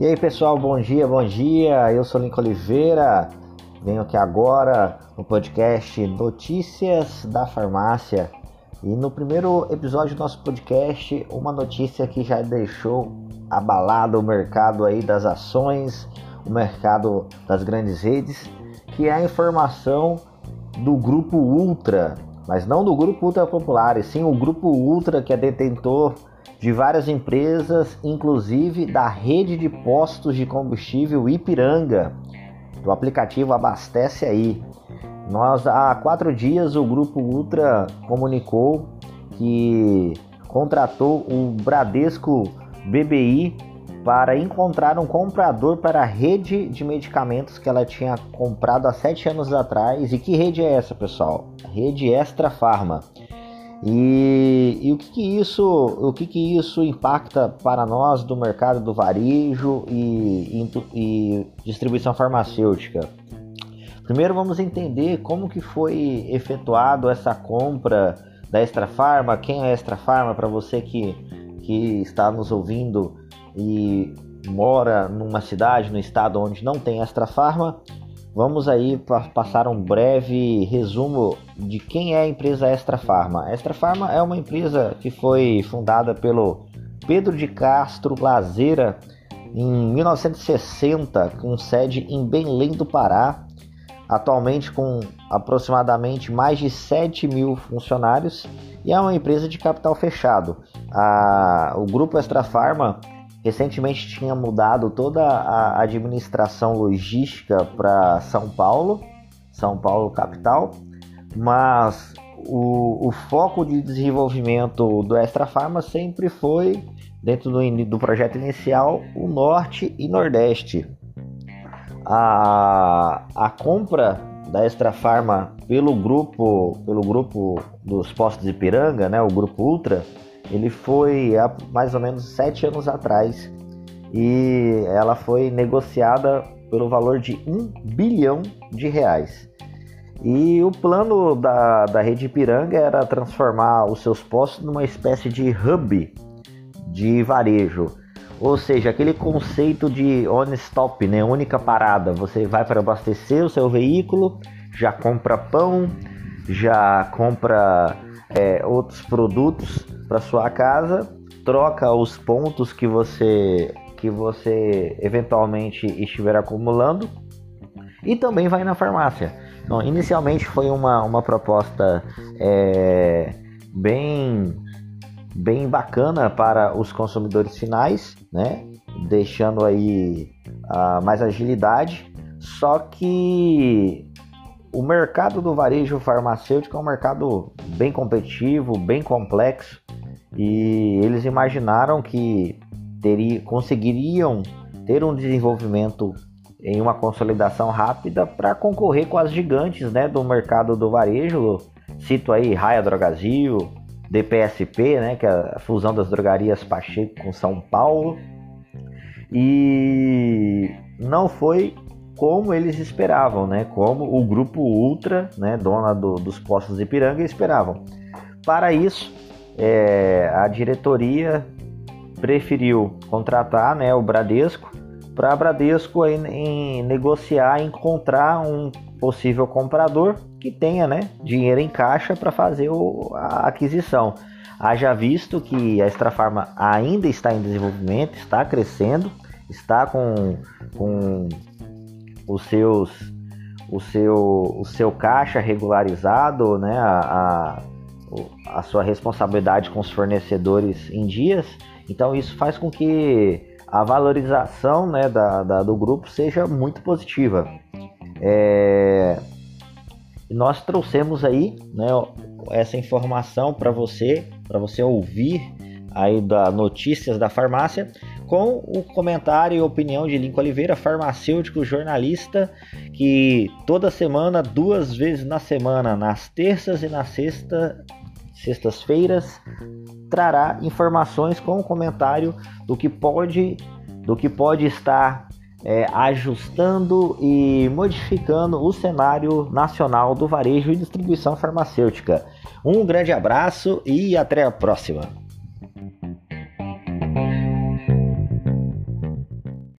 E aí pessoal, bom dia, bom dia. Eu sou Lincoln Oliveira. Venho aqui agora no podcast Notícias da Farmácia. E no primeiro episódio do nosso podcast, uma notícia que já deixou abalado o mercado aí das ações, o mercado das grandes redes, que é a informação do grupo Ultra, mas não do grupo Ultra Popular, e sim o grupo Ultra que é detentor de várias empresas, inclusive da rede de postos de combustível Ipiranga. O aplicativo Abastece Aí. Nós há quatro dias o grupo Ultra comunicou que contratou o Bradesco BBI para encontrar um comprador para a rede de medicamentos que ela tinha comprado há sete anos atrás. E que rede é essa, pessoal? rede Extra Farma. E, e, o que, que, isso, o que, que isso impacta para nós do mercado do varejo e, e, e, distribuição farmacêutica? Primeiro vamos entender como que foi efetuado essa compra da Extra Farma, quem é a Extra Farma para você que, que está nos ouvindo e mora numa cidade, no estado onde não tem Extra Farma. Vamos aí passar um breve resumo de quem é a empresa Extra Farma. Extra Farma é uma empresa que foi fundada pelo Pedro de Castro Lazeira em 1960, com sede em Belém do Pará, atualmente com aproximadamente mais de 7 mil funcionários e é uma empresa de capital fechado. A, o grupo Extra Farma recentemente tinha mudado toda a administração logística para São Paulo, São Paulo capital, mas o, o, foco de desenvolvimento do Extra Farma sempre foi, dentro do, do projeto inicial, o Norte e Nordeste. A, a compra da Extra Farma pelo grupo, pelo grupo dos postos de Ipiranga, né, o grupo Ultra, ele foi há mais ou menos sete anos atrás e ela foi negociada pelo valor de um bilhão de reais. E o plano da, da rede Ipiranga era transformar os seus postos numa espécie de hub de varejo. Ou seja, aquele conceito de on stop, né? única parada. Você vai para abastecer o seu veículo, já compra pão, já compra é, outros produtos para sua casa, troca os pontos que você que você eventualmente estiver acumulando e também vai na farmácia. Então, inicialmente foi uma, uma proposta é, bem bem bacana para os consumidores finais, né? Deixando aí uh, mais agilidade. Só que o mercado do varejo farmacêutico é um mercado bem competitivo, bem complexo e eles imaginaram que teria, conseguiriam ter um desenvolvimento em uma consolidação rápida para concorrer com as gigantes né, do mercado do varejo. Cito aí Raia Drogazil, DPSP, né, que é a fusão das drogarias Pacheco com São Paulo. E não foi como eles esperavam, né? Como o grupo Ultra, né, dona do, dos postos de Ipiranga, esperavam. Para isso, é, a diretoria preferiu contratar né, o Bradesco para Bradesco em, em negociar, encontrar um possível comprador que tenha né, dinheiro em caixa para fazer o, a aquisição. Haja visto que a Extrafarma ainda está em desenvolvimento, está crescendo, está com, com os seus o seu, o seu caixa regularizado, né, a, a, a sua responsabilidade com os fornecedores em dias. Então isso faz com que a valorização né, da, da do grupo seja muito positiva. É, nós trouxemos aí né, essa informação para você, para você ouvir aí da notícias da farmácia com o comentário e opinião de Lincoln Oliveira, farmacêutico jornalista, que toda semana, duas vezes na semana, nas terças e nas sexta, sextas-feiras, trará informações com comentário do que pode, do que pode estar é, ajustando e modificando o cenário nacional do varejo e distribuição farmacêutica. Um grande abraço e até a próxima.